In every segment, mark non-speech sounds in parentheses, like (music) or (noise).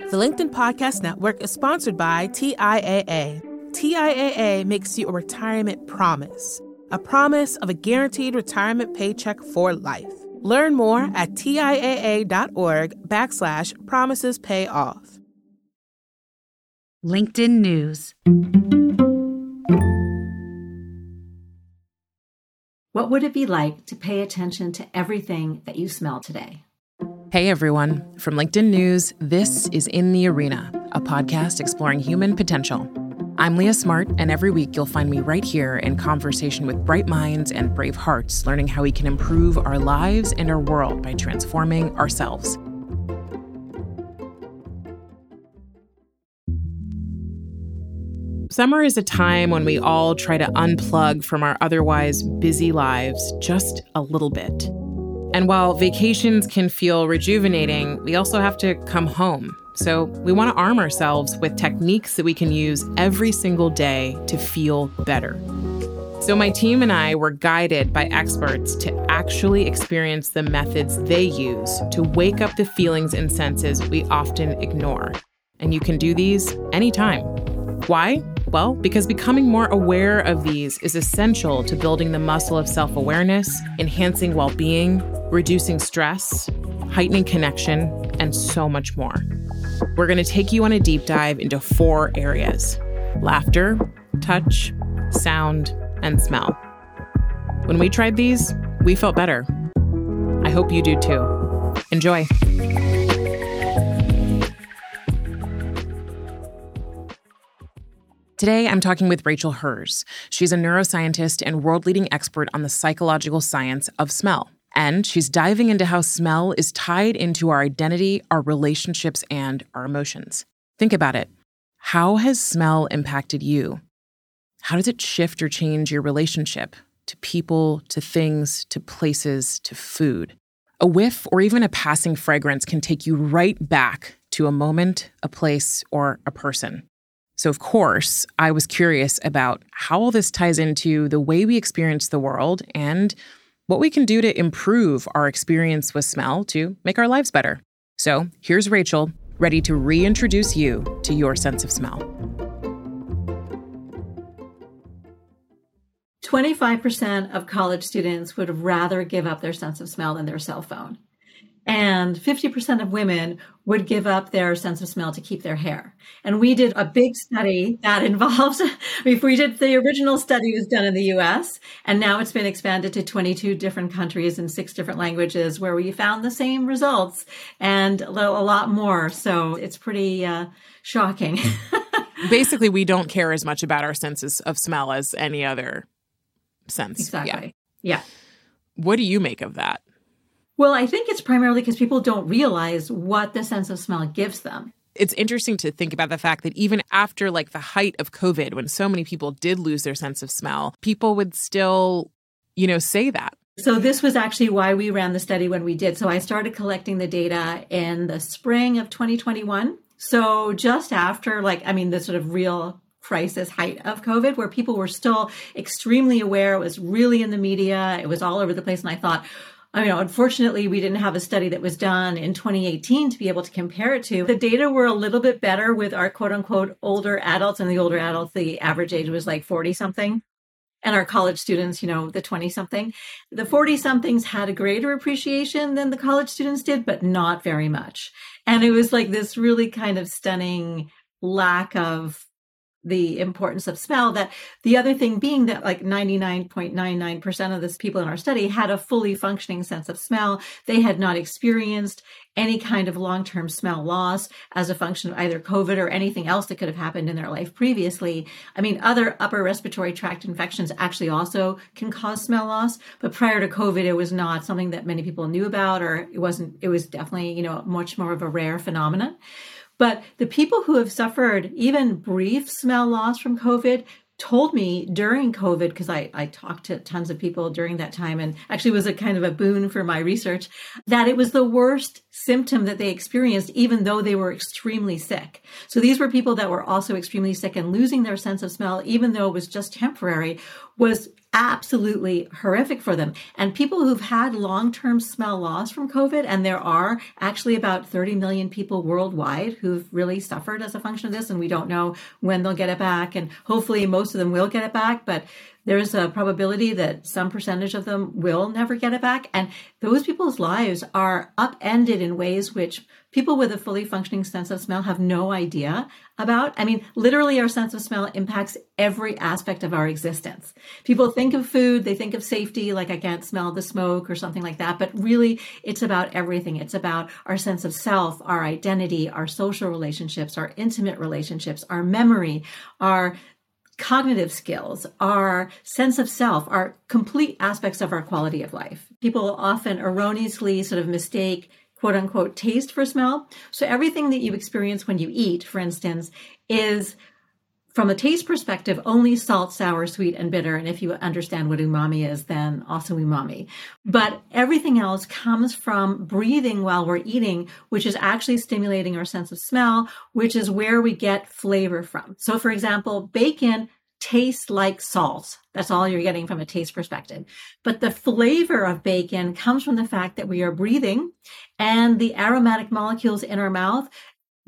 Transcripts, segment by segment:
The LinkedIn Podcast Network is sponsored by TIAA. TIAA makes you a retirement promise, a promise of a guaranteed retirement paycheck for life. Learn more at TIAA.org backslash promises pay off. LinkedIn News. What would it be like to pay attention to everything that you smell today? Hey everyone, from LinkedIn News, this is In the Arena, a podcast exploring human potential. I'm Leah Smart, and every week you'll find me right here in conversation with bright minds and brave hearts, learning how we can improve our lives and our world by transforming ourselves. Summer is a time when we all try to unplug from our otherwise busy lives just a little bit. And while vacations can feel rejuvenating, we also have to come home. So we want to arm ourselves with techniques that we can use every single day to feel better. So my team and I were guided by experts to actually experience the methods they use to wake up the feelings and senses we often ignore. And you can do these anytime. Why? Well, because becoming more aware of these is essential to building the muscle of self awareness, enhancing well being, reducing stress, heightening connection, and so much more. We're going to take you on a deep dive into four areas laughter, touch, sound, and smell. When we tried these, we felt better. I hope you do too. Enjoy. Today, I'm talking with Rachel Herz. She's a neuroscientist and world leading expert on the psychological science of smell. And she's diving into how smell is tied into our identity, our relationships, and our emotions. Think about it. How has smell impacted you? How does it shift or change your relationship to people, to things, to places, to food? A whiff or even a passing fragrance can take you right back to a moment, a place, or a person. So, of course, I was curious about how all this ties into the way we experience the world and what we can do to improve our experience with smell to make our lives better. So, here's Rachel, ready to reintroduce you to your sense of smell. 25% of college students would rather give up their sense of smell than their cell phone and 50% of women would give up their sense of smell to keep their hair. And we did a big study that (laughs) involved, if we did the original study was done in the US, and now it's been expanded to 22 different countries in six different languages where we found the same results and a lot more. So it's pretty uh, shocking. (laughs) Basically, we don't care as much about our senses of smell as any other sense. Exactly. yeah. yeah. What do you make of that? Well, I think it's primarily because people don't realize what the sense of smell gives them. It's interesting to think about the fact that even after like the height of COVID, when so many people did lose their sense of smell, people would still, you know, say that. So this was actually why we ran the study when we did. So I started collecting the data in the spring of 2021. So just after like I mean the sort of real crisis height of COVID where people were still extremely aware, it was really in the media, it was all over the place and I thought I mean, unfortunately, we didn't have a study that was done in 2018 to be able to compare it to. The data were a little bit better with our quote unquote older adults, and the older adults, the average age was like 40 something. And our college students, you know, the 20 something. The 40 somethings had a greater appreciation than the college students did, but not very much. And it was like this really kind of stunning lack of the importance of smell that the other thing being that like 99.99% of the people in our study had a fully functioning sense of smell. They had not experienced any kind of long-term smell loss as a function of either covid or anything else that could have happened in their life previously. I mean other upper respiratory tract infections actually also can cause smell loss but prior to covid it was not something that many people knew about or it wasn't it was definitely you know much more of a rare phenomenon but the people who have suffered even brief smell loss from COVID told me during COVID, because I, I talked to tons of people during that time and actually was a kind of a boon for my research, that it was the worst symptom that they experienced, even though they were extremely sick. So these were people that were also extremely sick and losing their sense of smell, even though it was just temporary, was absolutely horrific for them. And people who've had long term smell loss from COVID, and there are actually about 30 million people worldwide who've really suffered as a function of this, and we don't know when they'll get it back. And hopefully, most of them will get it back, but there's a probability that some percentage of them will never get it back. And those people's lives are upended in ways which people with a fully functioning sense of smell have no idea about. I mean, literally, our sense of smell impacts every aspect of our existence. People think of food, they think of safety, like I can't smell the smoke or something like that. But really, it's about everything. It's about our sense of self, our identity, our social relationships, our intimate relationships, our memory, our cognitive skills, our sense of self, are complete aspects of our quality of life. People often erroneously sort of mistake quote unquote taste for smell. So everything that you experience when you eat, for instance, is from a taste perspective, only salt, sour, sweet, and bitter. And if you understand what umami is, then also umami. But everything else comes from breathing while we're eating, which is actually stimulating our sense of smell, which is where we get flavor from. So, for example, bacon tastes like salt. That's all you're getting from a taste perspective. But the flavor of bacon comes from the fact that we are breathing and the aromatic molecules in our mouth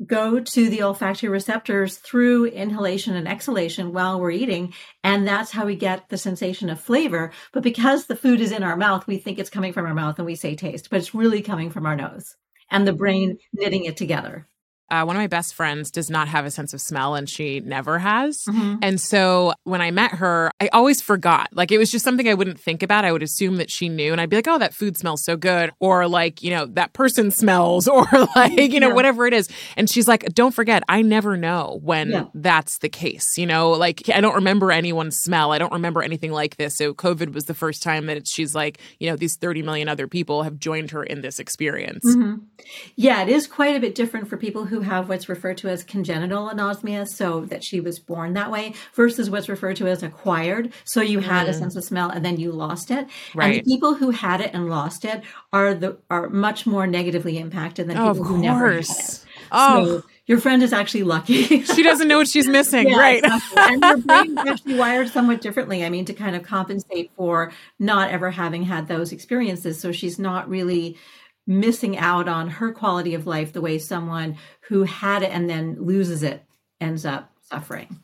go to the olfactory receptors through inhalation and exhalation while we're eating. And that's how we get the sensation of flavor. But because the food is in our mouth, we think it's coming from our mouth and we say taste, but it's really coming from our nose and the brain knitting it together. Uh, one of my best friends does not have a sense of smell and she never has. Mm-hmm. And so when I met her, I always forgot. Like it was just something I wouldn't think about. I would assume that she knew and I'd be like, oh, that food smells so good. Or like, you know, that person smells (laughs) or like, you know, yeah. whatever it is. And she's like, don't forget, I never know when yeah. that's the case. You know, like I don't remember anyone's smell. I don't remember anything like this. So COVID was the first time that she's like, you know, these 30 million other people have joined her in this experience. Mm-hmm. Yeah, it is quite a bit different for people who who have what's referred to as congenital anosmia, so that she was born that way, versus what's referred to as acquired. So you had mm. a sense of smell and then you lost it. Right. And the people who had it and lost it are the are much more negatively impacted than oh, people who never had it. Oh. So your friend is actually lucky. (laughs) she doesn't know what she's missing, yeah, right? Exactly. And her brain is actually wired somewhat differently. I mean, to kind of compensate for not ever having had those experiences. So she's not really missing out on her quality of life the way someone who had it and then loses it ends up suffering.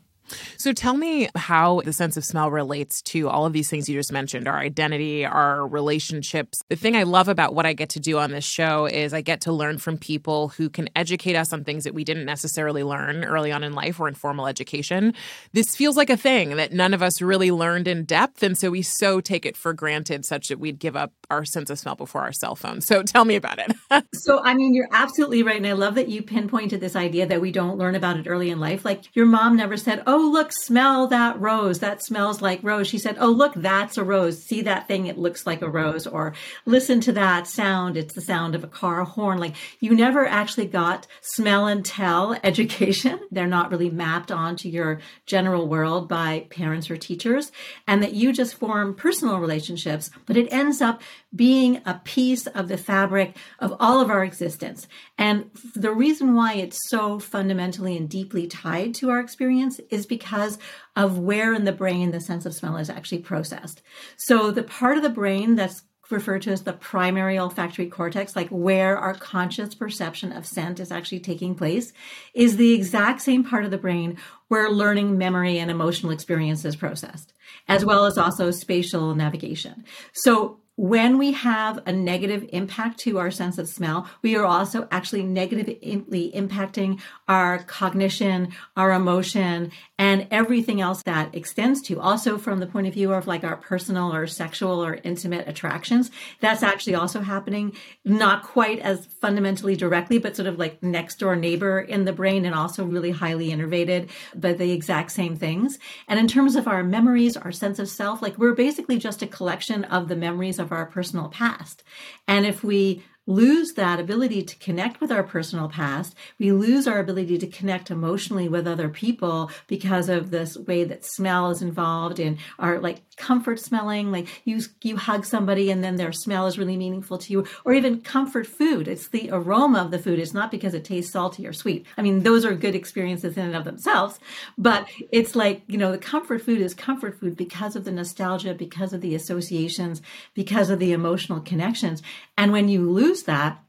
So tell me how the sense of smell relates to all of these things you just mentioned our identity, our relationships. The thing I love about what I get to do on this show is I get to learn from people who can educate us on things that we didn't necessarily learn early on in life or in formal education. This feels like a thing that none of us really learned in depth. And so we so take it for granted, such that we'd give up our sense of smell before our cell phone. So tell me about it. (laughs) so, I mean, you're absolutely right. And I love that you pinpointed this idea that we don't learn about it early in life. Like your mom never said, Oh, oh, look, smell that rose. That smells like rose. She said, oh, look, that's a rose. See that thing? It looks like a rose. Or listen to that sound. It's the sound of a car horn. Like you never actually got smell and tell (laughs) education. They're not really mapped onto your general world by parents or teachers. And that you just form personal relationships, but it ends up being a piece of the fabric of all of our existence. And the reason why it's so fundamentally and deeply tied to our experience is because of where in the brain the sense of smell is actually processed. So the part of the brain that's referred to as the primary olfactory cortex, like where our conscious perception of scent is actually taking place, is the exact same part of the brain where learning, memory, and emotional experience is processed, as well as also spatial navigation. So when we have a negative impact to our sense of smell, we are also actually negatively impacting our cognition, our emotion, and everything else that extends to. Also, from the point of view of like our personal or sexual or intimate attractions, that's actually also happening, not quite as fundamentally directly, but sort of like next door neighbor in the brain and also really highly innervated, but the exact same things. And in terms of our memories, our sense of self, like we're basically just a collection of the memories of our personal past. And if we lose that ability to connect with our personal past. We lose our ability to connect emotionally with other people because of this way that smell is involved in our like comfort smelling. Like you, you hug somebody and then their smell is really meaningful to you, or even comfort food. It's the aroma of the food. It's not because it tastes salty or sweet. I mean, those are good experiences in and of themselves, but it's like, you know, the comfort food is comfort food because of the nostalgia, because of the associations, because of the emotional connections. And when you lose that,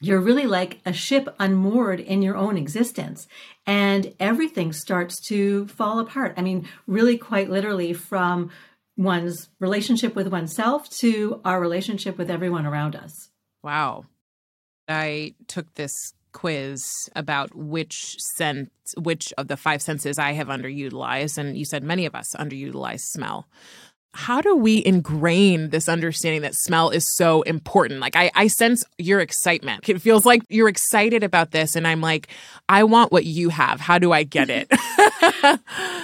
you're really like a ship unmoored in your own existence and everything starts to fall apart. I mean, really quite literally from one's relationship with oneself to our relationship with everyone around us. Wow. I took this quiz about which sense which of the five senses I have underutilized and you said many of us underutilize smell how do we ingrain this understanding that smell is so important? Like, I, I sense your excitement. It feels like you're excited about this. And I'm like, I want what you have. How do I get it? (laughs)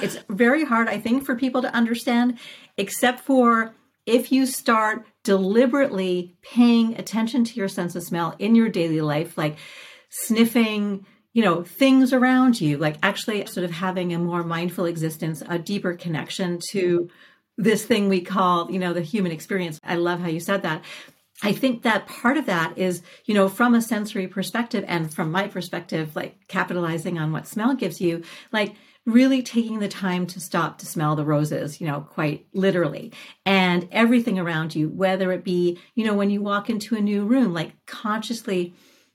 it's very hard, I think, for people to understand, except for if you start deliberately paying attention to your sense of smell in your daily life, like sniffing, you know, things around you, like actually sort of having a more mindful existence, a deeper connection to this thing we call, you know, the human experience. I love how you said that. I think that part of that is, you know, from a sensory perspective and from my perspective, like capitalizing on what smell gives you, like really taking the time to stop to smell the roses, you know, quite literally, and everything around you, whether it be, you know, when you walk into a new room, like consciously,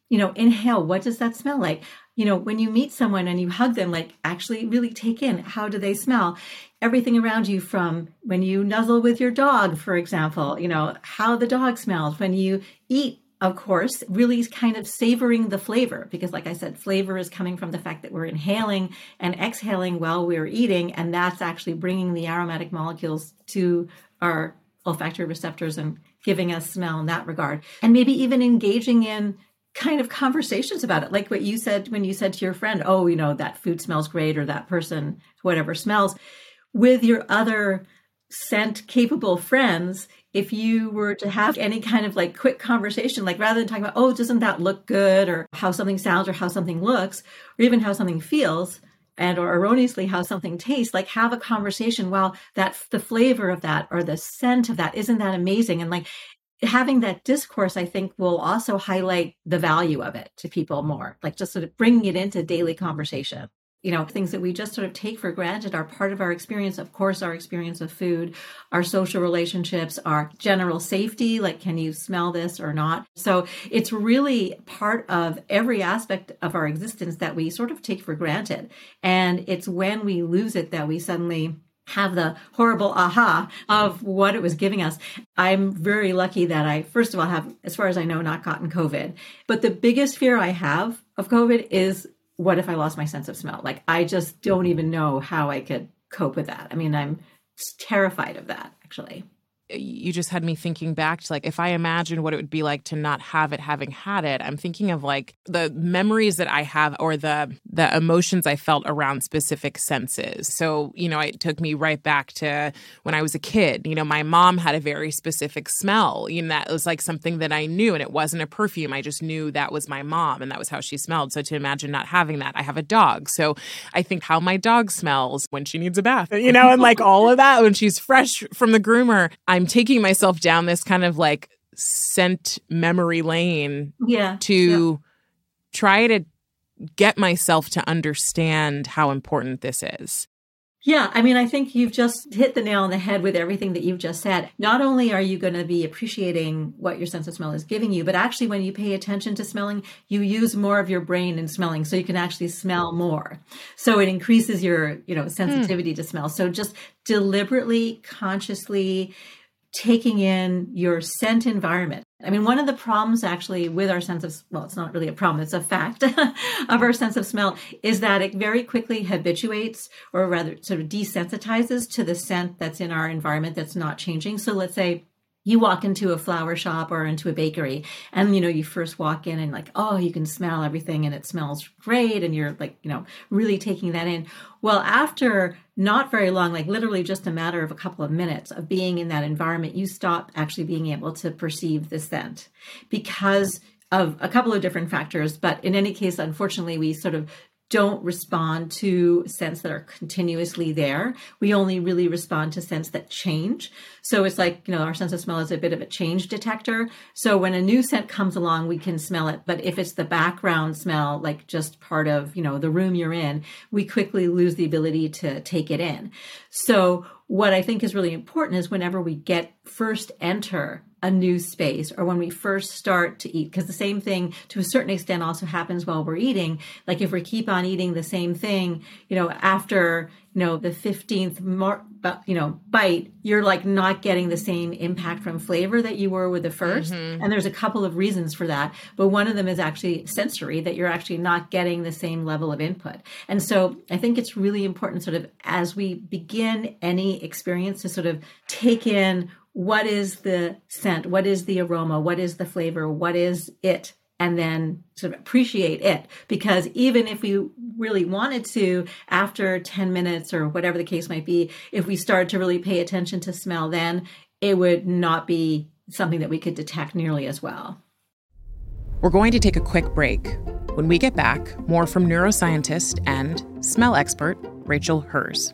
you know, inhale, what does that smell like? You know, when you meet someone and you hug them, like actually really take in how do they smell? everything around you from when you nuzzle with your dog, for example, you know, how the dog smells, when you eat, of course, really kind of savoring the flavor, because like I said, flavor is coming from the fact that we're inhaling and exhaling while we're eating, and that's actually bringing the aromatic molecules to our olfactory receptors and giving us smell in that regard. And maybe even engaging in kind of conversations about it. Like what you said when you said to your friend oh you know that food smells great or that person whatever smells with your other scent capable friends if you were to have any kind of like quick conversation like rather than talking about oh doesn't that look good? or how something sounds or how something looks or even how something feels and or erroneously how something tastes like have a conversation well that the flavor of that or the scent of that isn't that amazing. And like having that discourse i think will also highlight the value of it to people more like just sort of bringing it into daily conversation. You know things that we just sort of take for granted are part of our experience. Of course our experience of food our social relationships our general safety like can you smell this or not? So it's really part of every aspect of our existence that we sort of take for granted. And it's when we lose it that we suddenly have the horrible aha of what it was giving us. I'm very lucky that I, first of all, have, as far as I know, not gotten COVID. But the biggest fear I have of COVID is what if I lost my sense of smell? Like, I just don't even know how I could cope with that. I mean, I'm terrified of that, actually you just had me thinking back to like if I imagine what it would be like to not have it having had it, I'm thinking of like the memories that I have or the the emotions I felt around specific senses. So, you know, it took me right back to when I was a kid. You know, my mom had a very specific smell. You know, that was like something that I knew and it wasn't a perfume. I just knew that was my mom and that was how she smelled. So to imagine not having that, I have a dog. So I think how my dog smells when she needs a bath, you know, and like all of that (laughs) when she's fresh from the groomer. I'm I'm taking myself down this kind of like scent memory lane yeah to yeah. try to get myself to understand how important this is. Yeah, I mean, I think you've just hit the nail on the head with everything that you've just said. Not only are you going to be appreciating what your sense of smell is giving you, but actually, when you pay attention to smelling, you use more of your brain in smelling, so you can actually smell more. So it increases your, you know, sensitivity hmm. to smell. So just deliberately, consciously taking in your scent environment. I mean, one of the problems actually with our sense of, well, it's not really a problem, it's a fact (laughs) of our sense of smell is that it very quickly habituates or rather sort of desensitizes to the scent that's in our environment that's not changing. So let's say you walk into a flower shop or into a bakery and you know you first walk in and like oh you can smell everything and it smells great and you're like you know really taking that in. Well after not very long like literally just a matter of a couple of minutes of being in that environment you stop actually being able to perceive the scent because of a couple of different factors. But in any case unfortunately we sort of don't respond to scents that are continuously there. We only really respond to scents that change. So it's like, you know, our sense of smell is a bit of a change detector. So when a new scent comes along, we can smell it. But if it's the background smell, like just part of, you know, the room you're in, we quickly lose the ability to take it in. So what I think is really important is whenever we get first enter a new space or when we first start to eat because the same thing to a certain extent also happens while we're eating. Like if we keep on eating the same thing you know after you know the 15th mar- you know bite you're like not getting the same impact from flavor that you were with the 1st mm-hmm. and there's a couple of reasons for that but one of them is actually sensory that you're actually not getting the same level of input. And so i think it's really important sort of as we begin any experience to sort of take in what is the scent, what is the aroma, what is the flavor, what is it, and then sort of appreciate it. Because even if we really wanted to, after 10 minutes or whatever the case might be, if we started to really pay attention to smell, then it would not be something that we could detect nearly as well. We're going to take a quick break. When we get back, more from neuroscientist and smell expert Rachel Herz.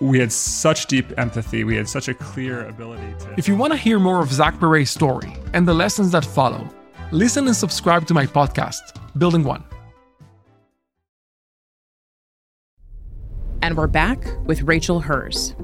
we had such deep empathy. We had such a clear ability to. If you want to hear more of Zach Perret's story and the lessons that follow, listen and subscribe to my podcast, Building One. And we're back with Rachel Herz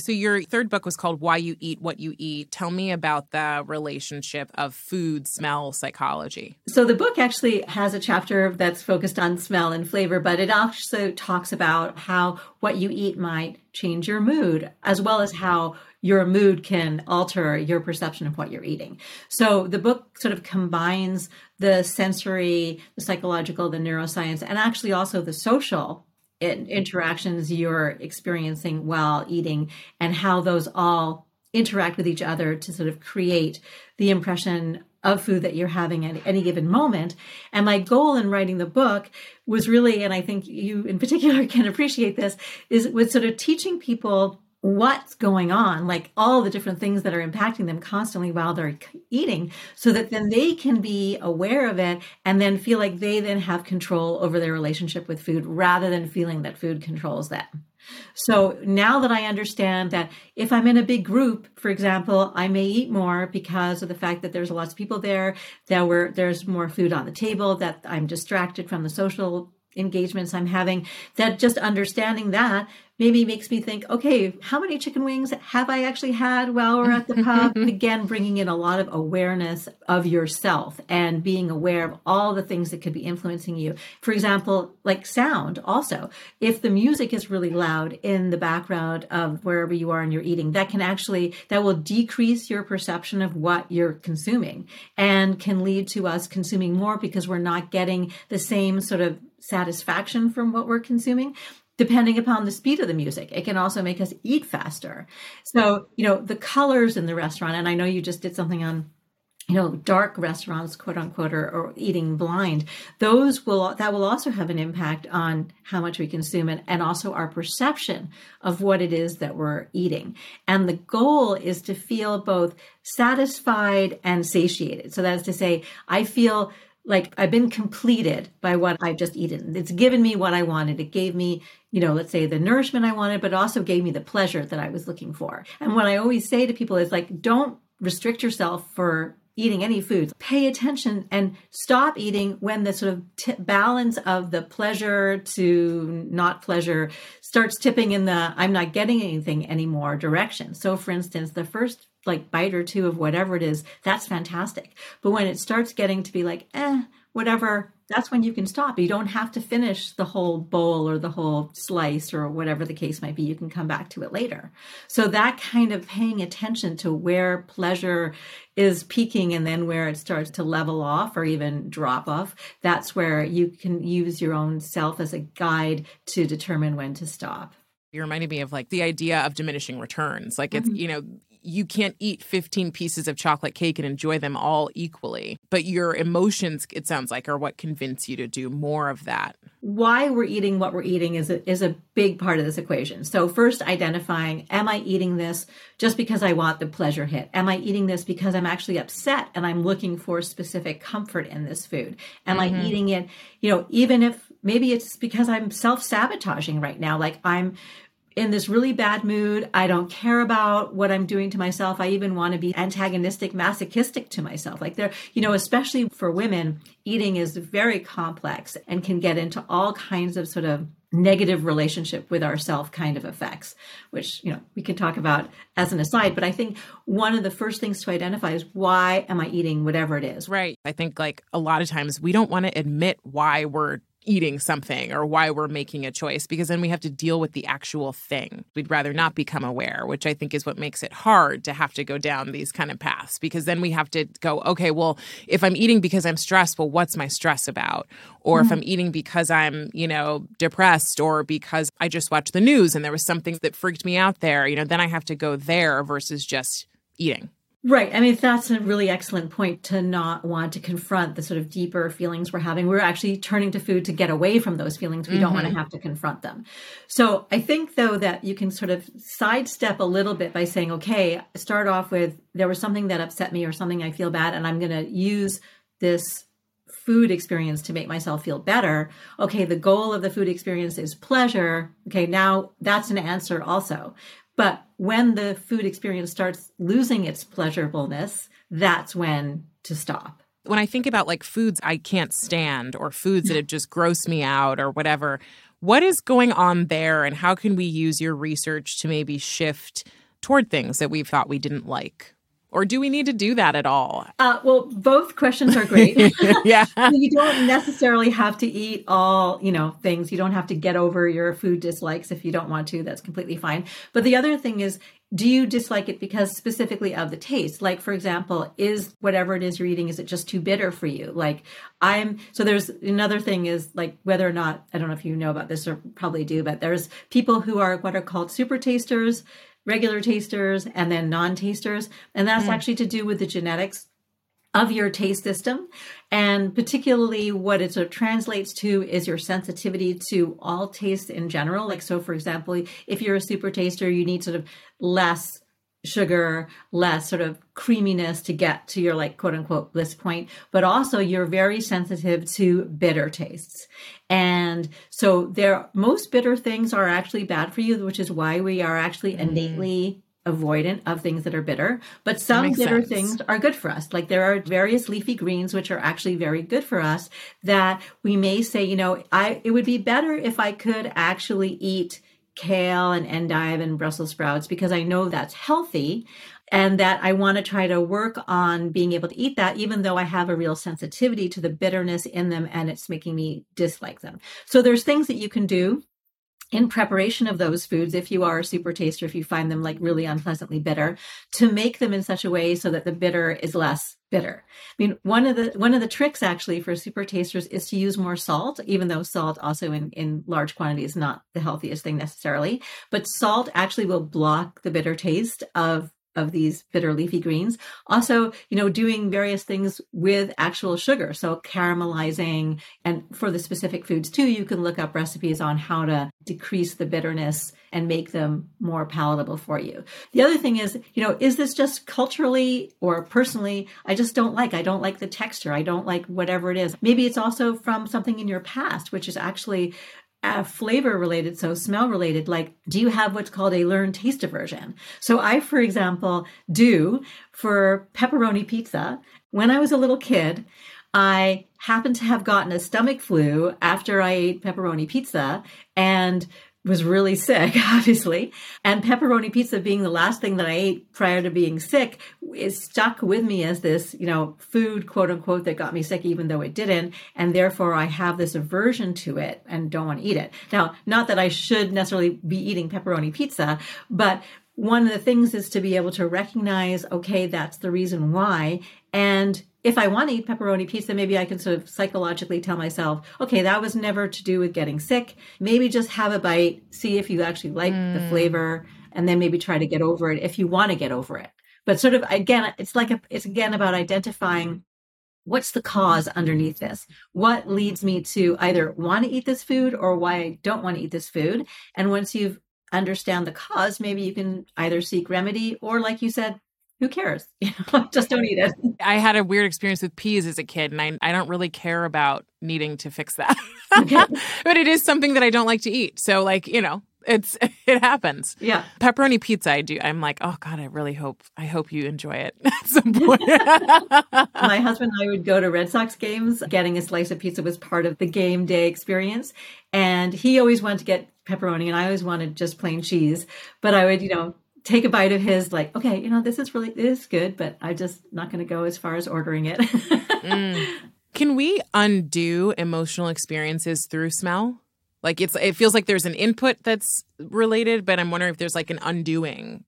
so your third book was called Why You Eat What You Eat. Tell me about the relationship of food, smell, psychology. So the book actually has a chapter that's focused on smell and flavor, but it also talks about how what you eat might change your mood, as well as how your mood can alter your perception of what you're eating. So the book sort of combines the sensory, the psychological, the neuroscience, and actually also the social interactions you're experiencing while eating and how those all interact with each other to sort of create the impression of food that you're having at any given moment. And my goal in writing the book was really, and I think you in particular (laughs) can appreciate this, is was sort of teaching people what's going on, like all the different things that are impacting them constantly while they're eating, so that then they can be aware of it and then feel like they then have control over their relationship with food rather than feeling that food controls them. So now that I understand that if I'm in a big group, for example, I may eat more because of the fact that there's lots of people there, that we're, there's more food on the table, that I'm distracted from the social engagements I'm having, that just understanding that maybe makes me think, okay, how many chicken wings have I actually had while we're at the (laughs) pub? Again, bringing in a lot of awareness of yourself and being aware of all the things that could be influencing you. For example, like sound also. If the music is really loud in the background of wherever you are and you're eating, that can actually, that will decrease your perception of what you're consuming and can lead to us consuming more because we're not getting the same sort of satisfaction from what we're consuming depending upon the speed of the music. It can also make us eat faster. So, you know, the colors in the restaurant, and I know you just did something on you know dark restaurants quote unquote or, or, eating blind those will that will also have an impact on how much we consume and, and also our perception of what it is that we're eating and the goal is to feel both satisfied and satiated so that is to say i feel like I've been completed by what I've just eaten. It's given me what I wanted. It gave me, you know, let's say the nourishment I wanted, but also gave me the pleasure that I was looking for. And what I always say to people is like, don't restrict yourself for eating any foods. Pay attention and stop eating when the sort of t- balance of the pleasure to not pleasure starts tipping in the I'm not getting anything anymore direction. So, for instance, the first like bite or two of whatever it is, that's fantastic. But when it starts getting to be like, eh, whatever, that's when you can stop. You don't have to finish the whole bowl or the whole slice or whatever the case might be. You can come back to it later. So that kind of paying attention to where pleasure is peaking and then where it starts to level off or even drop off, that's where you can use your own self as a guide to determine when to stop. You're reminding me of like the idea of diminishing returns. Like it's, mm-hmm. you know, you can't eat 15 pieces of chocolate cake and enjoy them all equally. But your emotions, it sounds like, are what convince you to do more of that. Why we're eating what we're eating is a, is a big part of this equation. So, first, identifying am I eating this just because I want the pleasure hit? Am I eating this because I'm actually upset and I'm looking for specific comfort in this food? Am mm-hmm. I eating it, you know, even if maybe it's because I'm self sabotaging right now? Like I'm in this really bad mood. I don't care about what I'm doing to myself. I even want to be antagonistic, masochistic to myself. Like there, you know, especially for women, eating is very complex and can get into all kinds of sort of negative relationship with ourself kind of effects, which, you know, we can talk about as an aside. But I think one of the first things to identify is why am I eating whatever it is? Right. I think like a lot of times we don't want to admit why we're eating something or why we're making a choice because then we have to deal with the actual thing. We'd rather not become aware, which I think is what makes it hard to have to go down these kind of paths because then we have to go, okay, well, if I'm eating because I'm stressed, well, what's my stress about? Or mm-hmm. if I'm eating because I'm, you know, depressed or because I just watched the news and there was something that freaked me out there, you know, then I have to go there versus just eating. Right. I mean, that's a really excellent point to not want to confront the sort of deeper feelings we're having. We're actually turning to food to get away from those feelings. We mm-hmm. don't want to have to confront them. So I think, though, that you can sort of sidestep a little bit by saying, okay, start off with there was something that upset me or something I feel bad, and I'm going to use this food experience to make myself feel better. Okay, the goal of the food experience is pleasure. Okay, now that's an answer also. But when the food experience starts losing its pleasurableness, that's when to stop. When I think about like foods I can't stand or foods that have just grossed me out or whatever, what is going on there and how can we use your research to maybe shift toward things that we thought we didn't like? Or do we need to do that at all? Uh, well, both questions are great. (laughs) yeah. (laughs) you don't necessarily have to eat all, you know, things. You don't have to get over your food dislikes if you don't want to. That's completely fine. But the other thing is, do you dislike it because specifically of the taste? Like, for example, is whatever it is you're eating, is it just too bitter for you? Like, I'm, so there's another thing is like whether or not, I don't know if you know about this or probably do, but there's people who are what are called super tasters regular tasters and then non tasters. And that's mm. actually to do with the genetics of your taste system. And particularly what it sort of translates to is your sensitivity to all tastes in general. Like, so for example, if you're a super taster, you need sort of less sugar, less sort of creaminess to get to your like quote unquote bliss point, but also you're very sensitive to bitter tastes. And so there most bitter things are actually bad for you, which is why we are actually mm. innately avoidant of things that are bitter, but some bitter sense. things are good for us. Like there are various leafy greens which are actually very good for us that we may say, you know, I it would be better if I could actually eat kale and endive and Brussels sprouts because I know that's healthy and that I want to try to work on being able to eat that, even though I have a real sensitivity to the bitterness in them and it's making me dislike them. So there's things that you can do in preparation of those foods, if you are a super taster, if you find them like really unpleasantly bitter, to make them in such a way so that the bitter is less bitter. I mean, one of the one of the tricks actually for super tasters is to use more salt, even though salt also in, in large quantity is not the healthiest thing necessarily. But salt actually will block the bitter taste of of these bitter leafy greens. Also, you know, doing various things with actual sugar. So caramelizing and for the specific foods too, you can look up recipes on how to decrease the bitterness and make them more palatable for you. The other thing is, you know, is this just culturally or personally, I just don't like. I don't like the texture. I don't like whatever it is. Maybe it's also from something in your past, which is actually uh, flavor related, so smell related, like do you have what's called a learned taste aversion? So I, for example, do for pepperoni pizza. When I was a little kid, I happened to have gotten a stomach flu after I ate pepperoni pizza and was really sick, (laughs) obviously. And pepperoni pizza being the last thing that I ate prior to being sick is stuck with me as this, you know, food, quote unquote, that got me sick, even though it didn't. And therefore I have this aversion to it and don't want to eat it. Now, not that I should necessarily be eating pepperoni pizza, but one of the things is to be able to recognize, okay, that's the reason why. And if I want to eat pepperoni pizza, maybe I can sort of psychologically tell myself, okay, that was never to do with getting sick. Maybe just have a bite, see if you actually like mm. the flavor, and then maybe try to get over it if you want to get over it. But sort of again, it's like a, it's again about identifying what's the cause underneath this? What leads me to either want to eat this food or why I don't want to eat this food? And once you've understand the cause, maybe you can either seek remedy or, like you said, who cares? (laughs) You know, just don't eat it. (laughs) I had a weird experience with peas as a kid, and I, I don't really care about needing to fix that. (laughs) but it is something that I don't like to eat. So, like, you know, it's it happens. Yeah. Pepperoni pizza I do. I'm like, "Oh god, I really hope I hope you enjoy it." At some point. My husband and I would go to Red Sox games. Getting a slice of pizza was part of the game day experience, and he always wanted to get pepperoni and I always wanted just plain cheese, but I would, you know, take a bite of his like okay you know this is really this is good but i'm just not going to go as far as ordering it (laughs) mm. can we undo emotional experiences through smell like it's it feels like there's an input that's related but i'm wondering if there's like an undoing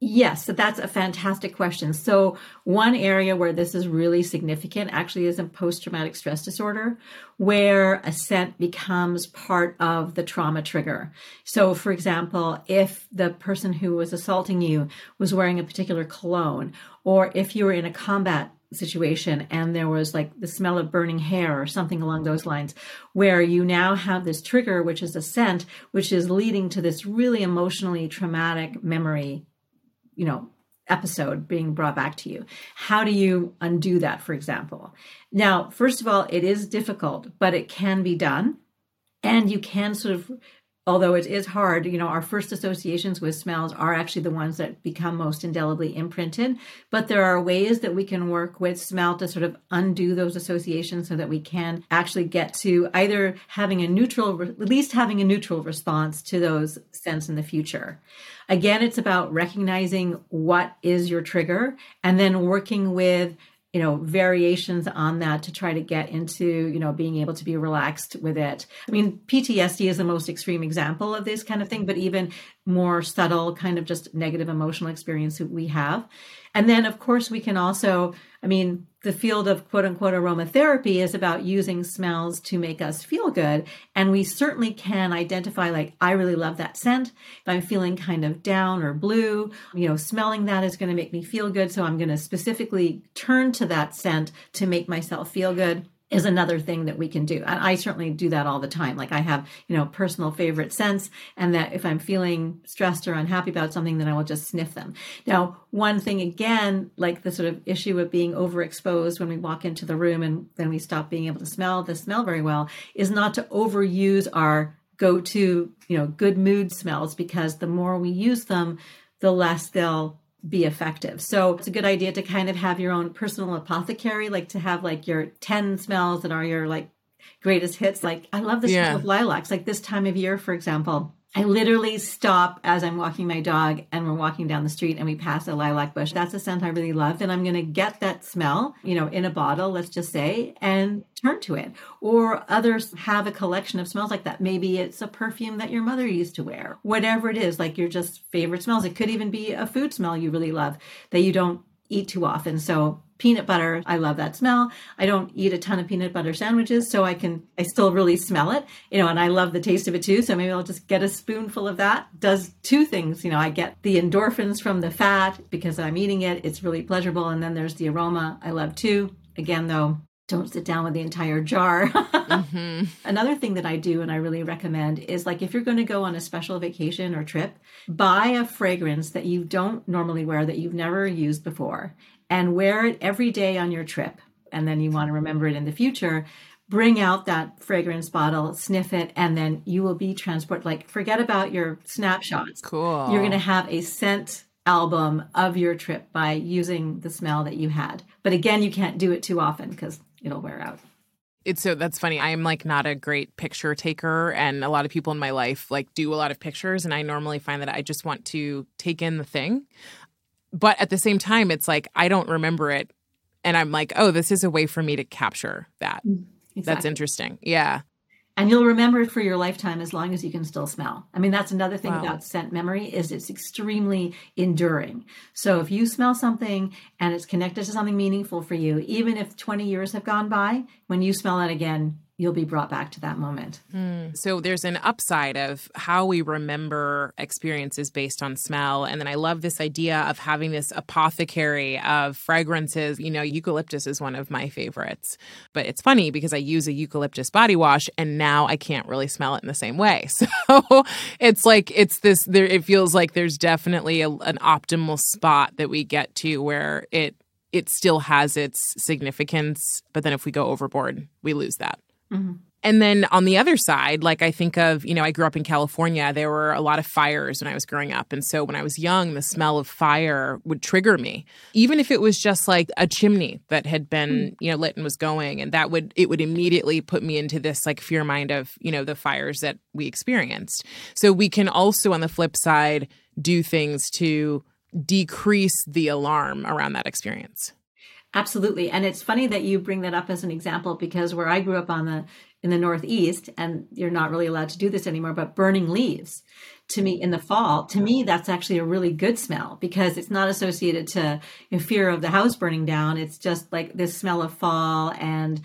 Yes, so that's a fantastic question. So, one area where this is really significant actually is in post traumatic stress disorder, where a scent becomes part of the trauma trigger. So, for example, if the person who was assaulting you was wearing a particular cologne, or if you were in a combat situation and there was like the smell of burning hair or something along those lines where you now have this trigger which is a scent which is leading to this really emotionally traumatic memory you know episode being brought back to you. How do you undo that for example? Now first of all it is difficult but it can be done and you can sort of although it is hard, you know, our first associations with smells are actually the ones that become most indelibly imprinted. But there are ways that we can work with smell to sort of undo those associations so that we can actually get to either having a neutral, at least having a neutral response to those scents in the future. Again, it's about recognizing what is your trigger and then working with you know variations on that to try to get into you know being able to be relaxed with it. I mean ptsd is the most extreme example of this kind of thing but even more subtle kind of just negative emotional experience we have and then of course we can also i mean the field of quote unquote aromatherapy is about using smells to make us feel good. And we certainly can identify, like, I really love that scent. If I'm feeling kind of down or blue, you know, smelling that is going to make me feel good. So I'm going to specifically turn to that scent to make myself feel good is another thing that we can do. And I certainly do that all the time. Like I have, you know, personal favorite scents and that if I'm feeling stressed or unhappy about something, then I will just sniff them. Now, one thing again, like the sort of issue of being overexposed when we walk into the room and then we stop being able to smell the smell very well is not to overuse our go to, you know, good mood smells because the more we use them, the less they'll be effective. So it's a good idea to kind of have your own personal apothecary, like to have like your 10 smells that are your like greatest hits. Like I love the smell yeah. of lilacs. Like this time of year, for example, I literally stop as I'm walking my dog and we're walking down the street and we pass a lilac bush. That's a scent I really love. And I'm going to get that smell, you know, in a bottle, let's just say, and turn to it. Or others have a collection of smells like that. Maybe it's a perfume that your mother used to wear, whatever it is, like your just favorite smells. It could even be a food smell you really love that you don't eat too often. So peanut butter, I love that smell. I don't eat a ton of peanut butter sandwiches, so I can I still really smell it, you know, and I love the taste of it too. So maybe I'll just get a spoonful of that. Does two things, you know, I get the endorphins from the fat because I'm eating it. It's really pleasurable, and then there's the aroma I love too. Again, though, don't sit down with the entire jar. (laughs) mm-hmm. Another thing that I do and I really recommend is like if you're going to go on a special vacation or trip, buy a fragrance that you don't normally wear that you've never used before and wear it every day on your trip. And then you want to remember it in the future. Bring out that fragrance bottle, sniff it, and then you will be transported. Like, forget about your snapshots. Cool. You're going to have a scent album of your trip by using the smell that you had. But again, you can't do it too often because it'll wear out. It's so that's funny. I'm like not a great picture taker and a lot of people in my life like do a lot of pictures and I normally find that I just want to take in the thing. But at the same time it's like I don't remember it and I'm like, "Oh, this is a way for me to capture that." Mm, exactly. That's interesting. Yeah and you'll remember it for your lifetime as long as you can still smell. I mean, that's another thing wow. about scent memory is it's extremely enduring. So if you smell something and it's connected to something meaningful for you, even if 20 years have gone by, when you smell it again, you'll be brought back to that moment. Mm. So there's an upside of how we remember experiences based on smell. And then I love this idea of having this apothecary of fragrances. You know, eucalyptus is one of my favorites. But it's funny because I use a eucalyptus body wash and now I can't really smell it in the same way. (laughs) So it's like it's this there it feels like there's definitely a, an optimal spot that we get to where it it still has its significance, but then if we go overboard, we lose that. Mm-hmm. And then on the other side, like I think of, you know, I grew up in California. There were a lot of fires when I was growing up. And so when I was young, the smell of fire would trigger me, even if it was just like a chimney that had been, mm. you know, lit and was going. And that would, it would immediately put me into this like fear mind of, you know, the fires that we experienced. So we can also, on the flip side, do things to decrease the alarm around that experience. Absolutely. And it's funny that you bring that up as an example because where I grew up on the in the Northeast, and you're not really allowed to do this anymore, but burning leaves to me in the fall, to me, that's actually a really good smell because it's not associated to fear of the house burning down. It's just like this smell of fall and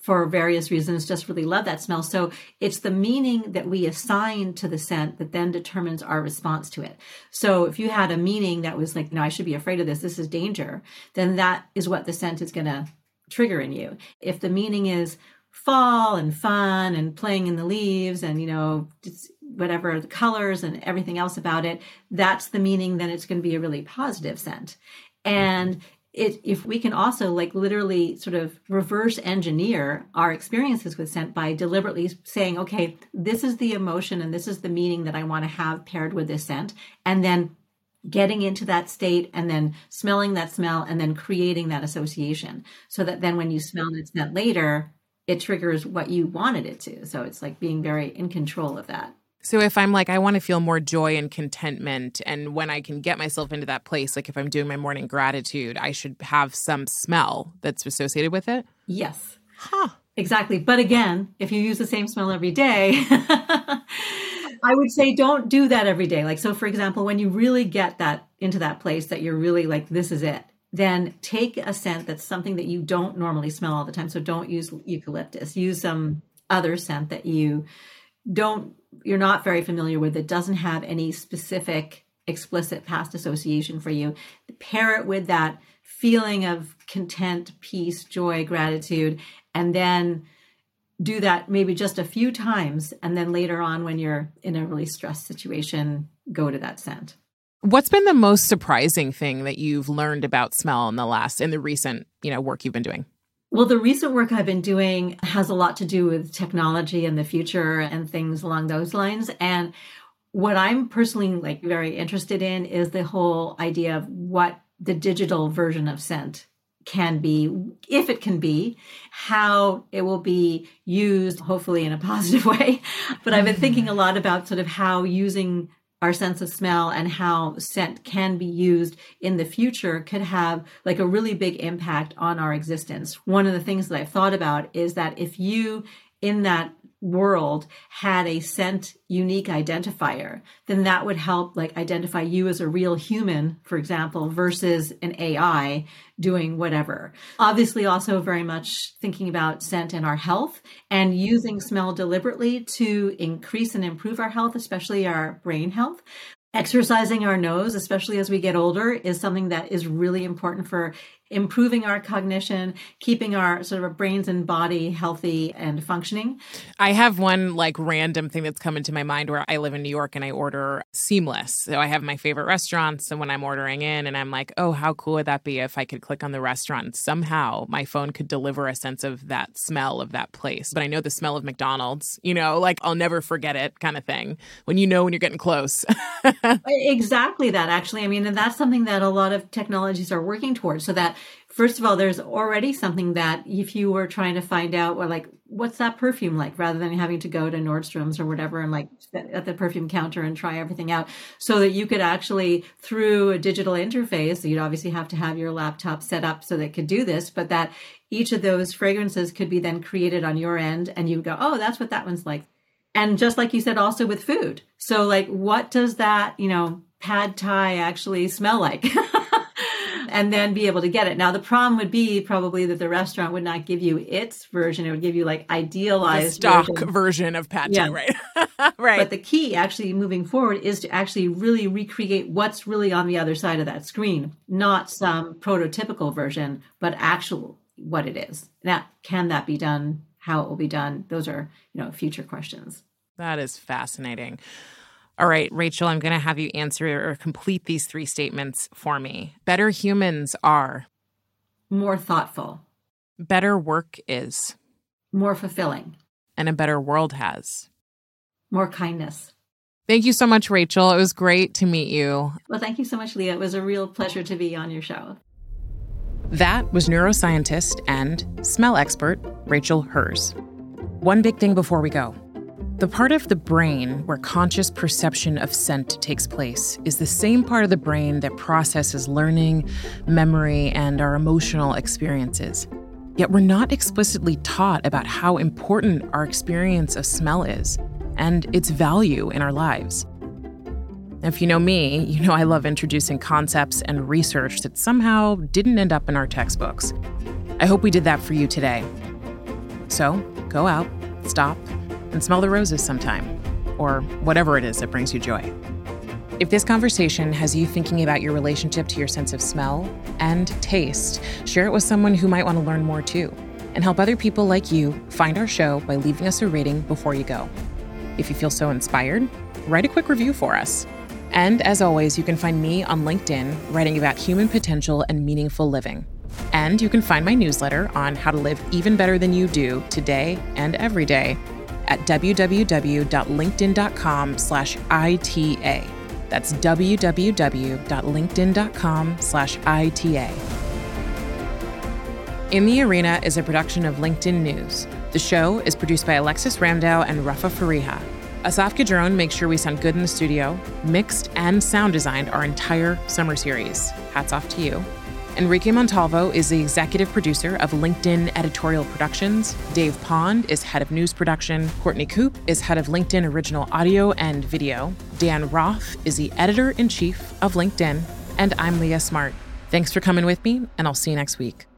for various reasons just really love that smell. So it's the meaning that we assign to the scent that then determines our response to it. So if you had a meaning that was like, no, I should be afraid of this, this is danger, then that is what the scent is going to trigger in you. If the meaning is fall and fun and playing in the leaves and, you know, whatever the colors and everything else about it, that's the meaning, then it's going to be a really positive scent. And it, if we can also like literally sort of reverse engineer our experiences with scent by deliberately saying okay this is the emotion and this is the meaning that i want to have paired with this scent and then getting into that state and then smelling that smell and then creating that association so that then when you smell that scent later it triggers what you wanted it to. So it's like being very in control of that so if I'm like, I want to feel more joy and contentment, and when I can get myself into that place, like if I'm doing my morning gratitude, I should have some smell that's associated with it? Yes. Huh. Exactly. But again, if you use the same smell every day, (laughs) I would say don't do that every day. Like, so for example, when you really get that into that place that you're really like, this is it, then take a scent that's something that you don't normally smell all the time. So don't use eucalyptus, use some other scent that you don't you're not very familiar with it doesn't have any specific explicit past association for you. Pair it with that feeling of content peace joy gratitude and then do that maybe just a few times and then later on when you're in a really stressed situation go to that scent. What's been the most surprising thing that you've learned about smell in the last in the recent you know work you've been doing well, the recent work I've been doing has a lot to do with technology and the future and things along those lines. And what I'm personally like very interested in is the whole idea of what the digital version of scent can be, if it can be, how it will be used, hopefully in a (laughs) positive way. But I've been thinking a lot about sort of how using our sense of smell and how scent can be used in the future could have like a really big impact on our existence. One of the things that I've thought about is that if you in that world had a scent unique identifier, then that would help like identify you as a real human, for example, versus an AI doing whatever. Obviously, also very much thinking about scent and our health and using smell deliberately to increase and improve our health, especially our brain health. Exercising our nose, especially as we get older, is something that is really important for improving our cognition, keeping our sort of brains and body healthy and functioning. I have one like random thing that's come into my mind where I live in New York and I order seamless. So I have my favorite restaurants and when I'm ordering in and I'm like, "Oh, how cool would that be if I could click on the restaurant somehow my phone could deliver a sense of that smell of that place." But I know the smell of McDonald's, you know, like I'll never forget it kind of thing. When you know when you're getting close. (laughs) exactly that actually. I mean, and that's something that a lot of technologies are working towards so that first of all, there's already something that if you were trying to find out, well, like, what's that perfume like, rather than having to go to Nordstrom's or whatever and like at the perfume counter and try everything out, so that you could actually through a digital interface, you'd obviously have to have your laptop set up so that could do this, but that each of those fragrances could be then created on your end, and you go, oh, that's what that one's like. And just like you said, also with food. So, like, what does that, you know, pad thai actually smell like? (laughs) and then be able to get it. Now, the problem would be probably that the restaurant would not give you its version. It would give you like idealized the stock version. version of pad thai, yeah. right? (laughs) right. But the key actually moving forward is to actually really recreate what's really on the other side of that screen, not some prototypical version, but actual what it is. Now, can that be done? How it will be done? Those are, you know, future questions. That is fascinating. All right, Rachel, I'm going to have you answer or complete these three statements for me. Better humans are more thoughtful, better work is more fulfilling, and a better world has more kindness. Thank you so much, Rachel. It was great to meet you. Well, thank you so much, Leah. It was a real pleasure to be on your show. That was neuroscientist and smell expert Rachel Herz. One big thing before we go. The part of the brain where conscious perception of scent takes place is the same part of the brain that processes learning, memory, and our emotional experiences. Yet we're not explicitly taught about how important our experience of smell is and its value in our lives. If you know me, you know I love introducing concepts and research that somehow didn't end up in our textbooks. I hope we did that for you today. So go out, stop, and smell the roses sometime, or whatever it is that brings you joy. If this conversation has you thinking about your relationship to your sense of smell and taste, share it with someone who might want to learn more too, and help other people like you find our show by leaving us a rating before you go. If you feel so inspired, write a quick review for us. And as always, you can find me on LinkedIn writing about human potential and meaningful living. And you can find my newsletter on how to live even better than you do today and every day at www.linkedin.com slash ITA. That's www.linkedin.com slash ITA. In the Arena is a production of LinkedIn News. The show is produced by Alexis Ramdow and Rafa Fariha. Asaf Gadron makes sure we sound good in the studio, mixed and sound designed our entire summer series. Hats off to you. Enrique Montalvo is the executive producer of LinkedIn Editorial Productions. Dave Pond is head of news production. Courtney Coop is head of LinkedIn Original Audio and Video. Dan Roth is the editor in chief of LinkedIn. And I'm Leah Smart. Thanks for coming with me, and I'll see you next week.